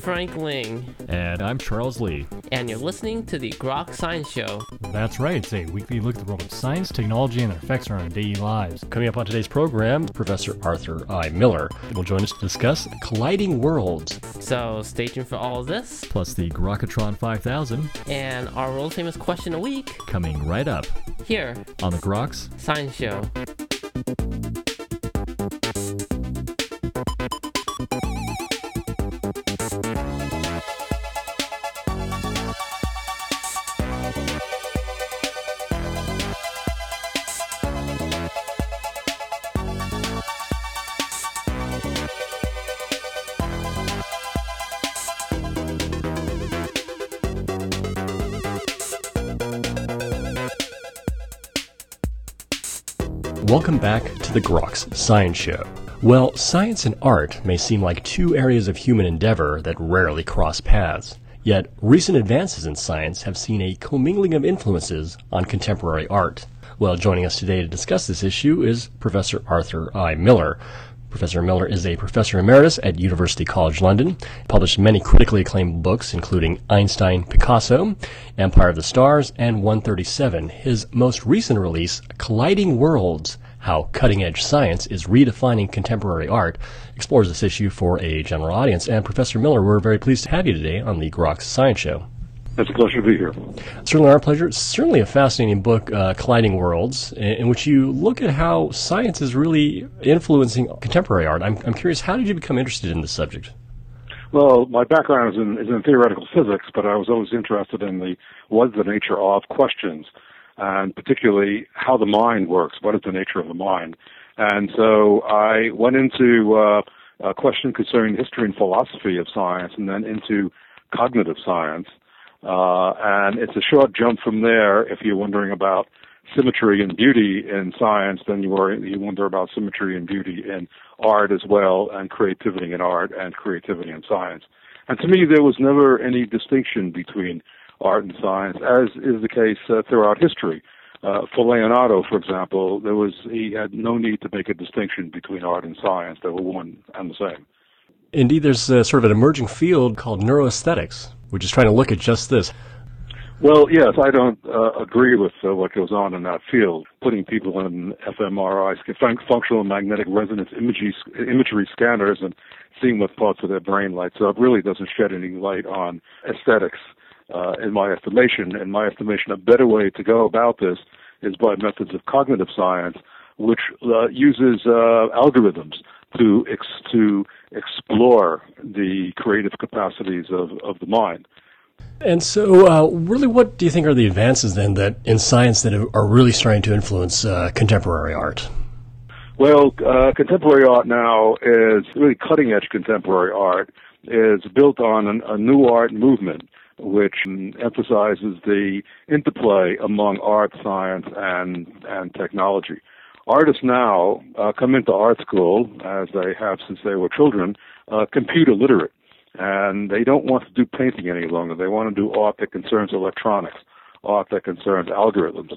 Frank Ling. And I'm Charles Lee. And you're listening to the Grok Science Show. That's right. It's a weekly look at the world of science, technology, and their effects on our daily lives. Coming up on today's program, Professor Arthur I. Miller will join us to discuss colliding worlds. So stay tuned for all of this. Plus the Grokatron 5000. And our world famous question a week. Coming right up. Here. On the Groks Science Show. Welcome back to the Groks Science Show. Well, science and art may seem like two areas of human endeavor that rarely cross paths. Yet, recent advances in science have seen a commingling of influences on contemporary art. Well, joining us today to discuss this issue is Professor Arthur I. Miller. Professor Miller is a professor emeritus at University College London, published many critically acclaimed books, including Einstein, Picasso, Empire of the Stars, and 137. His most recent release, Colliding Worlds How Cutting Edge Science is Redefining Contemporary Art, explores this issue for a general audience. And Professor Miller, we're very pleased to have you today on the Groks Science Show. It's a pleasure to be here. Certainly our pleasure. It's certainly a fascinating book, uh, Colliding Worlds, in, in, which you look at how science is really influencing contemporary art. I'm, I'm curious, how did you become interested in this subject? Well, my background is in, is in theoretical physics, but I was always interested in the what is the nature of questions, and particularly how the mind works. What is the nature of the mind? And so I went into uh, a question concerning history and philosophy of science, and then into cognitive science. Uh, and it's a short jump from there if you're wondering about symmetry and beauty in science, then you, are, you wonder about symmetry and beauty in art as well, and creativity in art and creativity in science. And to me, there was never any distinction between art and science, as is the case uh, throughout history. Uh, for Leonardo, for example, there was he had no need to make a distinction between art and science; they were one and the same. Indeed, there's a, sort of an emerging field called neuroaesthetics, which is trying to look at just this. Well, yes, I don't uh, agree with uh, what goes on in that field. Putting people in fMRI, functional magnetic resonance imagery, imagery scanners, and seeing what parts of their brain lights up really doesn't shed any light on aesthetics, uh, in my estimation. In my estimation, a better way to go about this is by methods of cognitive science, which uh, uses uh, algorithms to ex- to explore the creative capacities of, of the mind. And so, uh, really, what do you think are the advances then that in science that are really starting to influence uh, contemporary art? Well, uh, contemporary art now is really cutting edge contemporary art is built on an, a new art movement which emphasizes the interplay among art, science, and and technology. Artists now uh, come into art school, as they have since they were children, uh, computer literate and they don't want to do painting any longer. They want to do art that concerns electronics, art that concerns algorithms.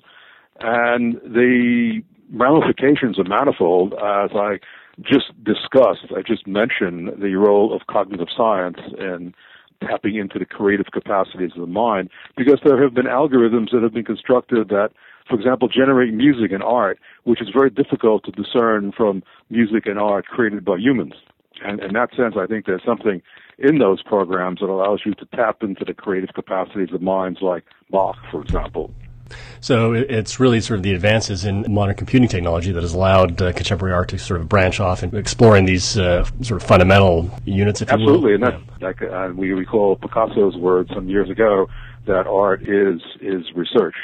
And the ramifications are manifold, as I just discussed. I just mentioned the role of cognitive science in tapping into the creative capacities of the mind, because there have been algorithms that have been constructed that, for example, generate music and art, which is very difficult to discern from music and art created by humans. And in that sense, I think there's something in those programs that allows you to tap into the creative capacities of minds like Bach, for example. So it's really sort of the advances in modern computing technology that has allowed uh, contemporary art to sort of branch off and exploring these uh, sort of fundamental units. Absolutely, and that, yeah. like uh, we recall Picasso's words some years ago that art is is research.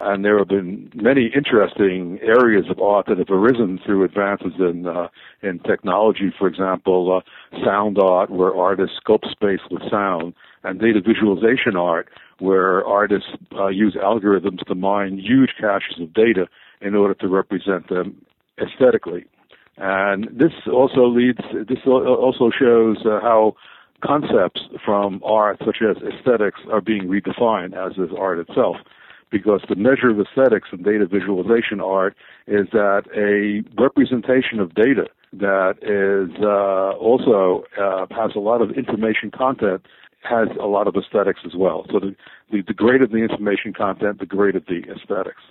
And there have been many interesting areas of art that have arisen through advances in uh, in technology. For example, uh, sound art, where artists sculpt space with sound, and data visualization art, where artists uh, use algorithms to mine huge caches of data in order to represent them aesthetically. And this also leads. This also shows uh, how concepts from art, such as aesthetics, are being redefined, as is art itself because the measure of aesthetics in data visualization art is that a representation of data that is uh, also uh, has a lot of information content, has a lot of aesthetics as well. So the, the, the greater the information content, the greater the aesthetics.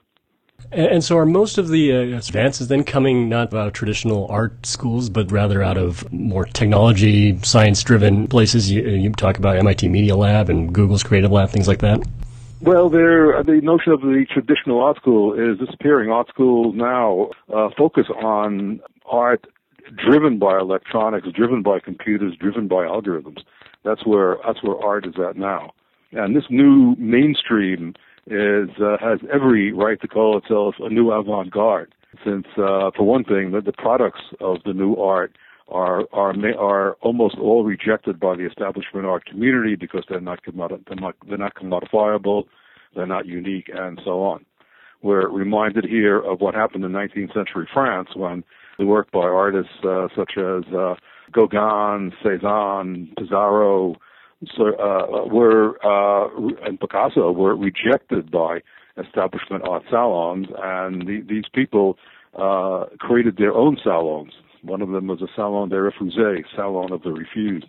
And, so, are most of the uh, advances then coming not out of traditional art schools, but rather out of more technology, science-driven places? You, you talk about MIT Media Lab and Google's Creative Lab, things like that. Well, there, the notion of the traditional art school is disappearing. Art schools now uh, focus on art driven by electronics, driven by computers, driven by algorithms. That's where that's where art is at now. And this new mainstream is uh, has every right to call itself a new avant-garde. Since, uh, for one thing, the, the products of the new art are are are almost all rejected by the establishment art community because they're not they're not they're not commodifiable, they're not unique, and so on. We're reminded here of what happened in 19th century France when the work by artists uh, such as uh, Gauguin, Cezanne, Pissarro, so, uh, were uh, and Picasso were rejected by establishment art salons, and the, these people uh, created their own salons. One of them was a salon des refusés, salon of the refused.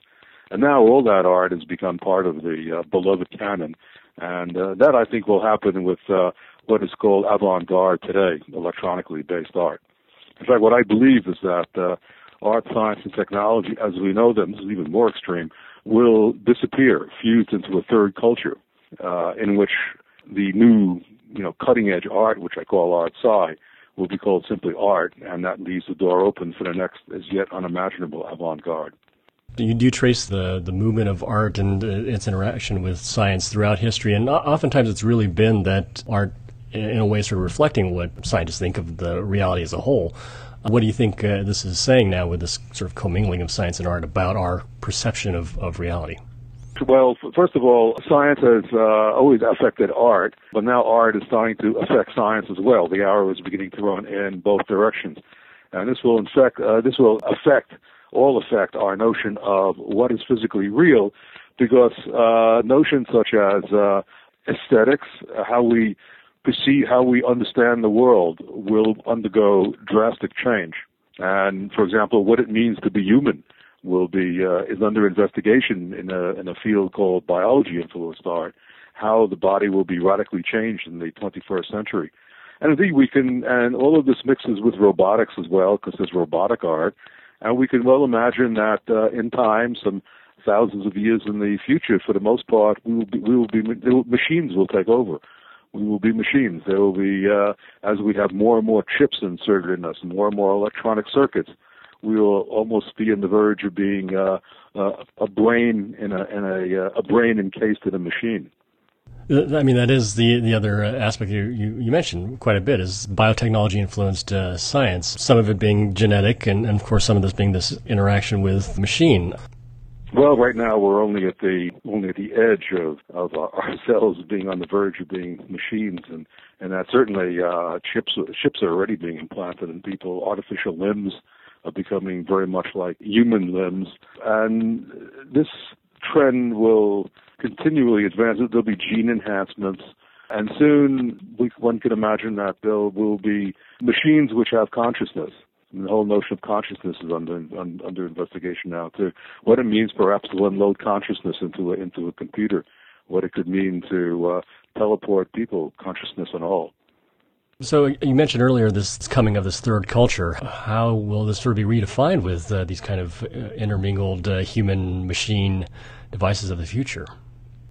And now all that art has become part of the uh, beloved canon, and uh, that I think will happen with uh, what is called avant-garde today, electronically based art. In fact, what I believe is that uh, art, science, and technology, as we know them, this is even more extreme, will disappear, fused into a third culture, uh, in which the new, you know, cutting-edge art, which I call art sci, will be called simply art, and that leaves the door open for the next, as yet unimaginable avant-garde. You do trace the, the movement of art and uh, its interaction with science throughout history, and oftentimes it's really been that art, in a way, sort of reflecting what scientists think of the reality as a whole. What do you think uh, this is saying now with this sort of commingling of science and art about our perception of, of reality? Well, first of all, science has uh, always affected art, but now art is starting to affect science as well. The arrow is beginning to run in both directions, and this will infect. Uh, this will affect all affect our notion of what is physically real, because uh, notions such as uh, aesthetics, how we perceive, how we understand the world, will undergo drastic change. And for example, what it means to be human will be uh, is under investigation in a in a field called biology influenced art. How the body will be radically changed in the 21st century. And indeed, we can, and all of this mixes with robotics as well, because there's robotic art, and we can well imagine that uh, in time, some thousands of years in the future, for the most part, we will be, we will be machines will take over. We will be machines. There will be, uh, as we have more and more chips inserted in us, more and more electronic circuits, we will almost be on the verge of being uh, uh, a brain in a, in a, uh, a brain encased in a machine. I mean, that is the the other aspect you, you, you mentioned quite a bit is biotechnology influenced uh, science. Some of it being genetic, and, and, of course, some of this being this interaction with the machine. Well, right now we're only at the only at the edge of of uh, ourselves being on the verge of being machines, and and that certainly uh, chips chips are already being implanted in people. Artificial limbs are becoming very much like human limbs, and this trend will continually advance. There'll be gene enhancements, and soon we, one can imagine that there will be machines which have consciousness. And the whole notion of consciousness is under un, under investigation now too. What it means, perhaps, to unload consciousness into a, into a computer. What it could mean to uh, teleport people, consciousness and all. So you mentioned earlier this coming of this third culture. How will this sort of be redefined with uh, these kind of uh, intermingled uh, human machine devices of the future?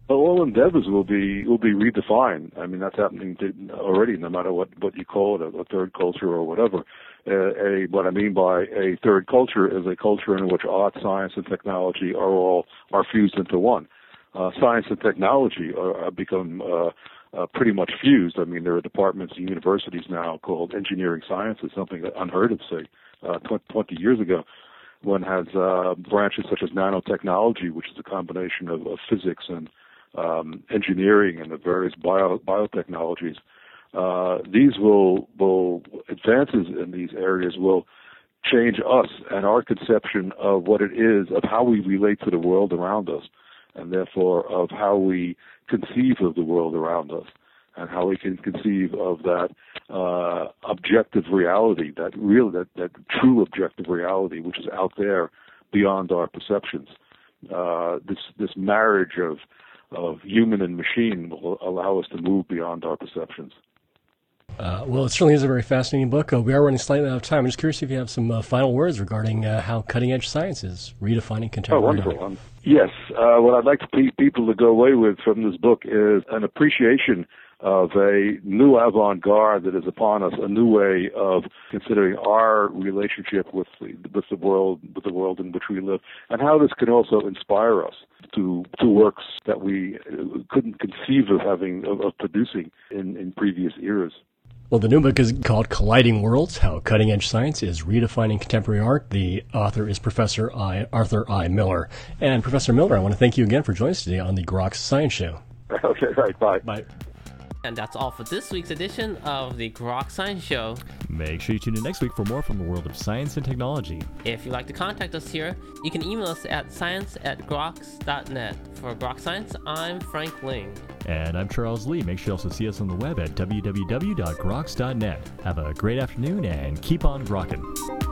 Well, all endeavors will be will be redefined. I mean, that's happening already. No matter what what you call it, a, a third culture or whatever. Uh, a what I mean by a third culture is a culture in which art, science, and technology are all are fused into one. Uh, science and technology are, have become uh, uh, pretty much fused. I mean, there are departments and universities now called engineering sciences, something unheard of, say, uh, 20 years ago. One has uh, branches such as nanotechnology, which is a combination of, of physics and um, engineering and the various bio, biotechnologies. Uh, these will will advances in these areas will change us and our conception of what it is of how we relate to the world around us, and therefore of how we conceive of the world around us. and how we can conceive of that uh, objective reality, that real, that, that true objective reality, which is out there beyond our perceptions. Uh, this this marriage of of human and machine will allow us to move beyond our perceptions. Uh, well, it certainly is a very fascinating book. Uh, we are running slightly out of time. I'm just curious if you have some uh, final words regarding uh, how cutting edge science is redefining contemporary. Oh, wonderful. Yes. Uh, what I'd like to pe- people to go away with from this book is an appreciation of a new avant-garde that is upon us, a new way of considering our relationship with the, with the world, with the world in which we live, and how this can also inspire us to to works that we couldn't conceive of having of, of producing in, in previous eras. Well, the new book is called Colliding Worlds How Cutting Edge Science is Redefining Contemporary Art. The author is Professor I, Arthur I. Miller. And Professor Miller, I want to thank you again for joining us today on the Groks Science Show. Okay, right. Bye. Bye. And that's all for this week's edition of the Grok Science Show. Make sure you tune in next week for more from the world of science and technology. If you'd like to contact us here, you can email us at science at groks.net. For Grok Science, I'm Frank Ling. And I'm Charles Lee. Make sure you also see us on the web at www.groks.net. Have a great afternoon and keep on grokking.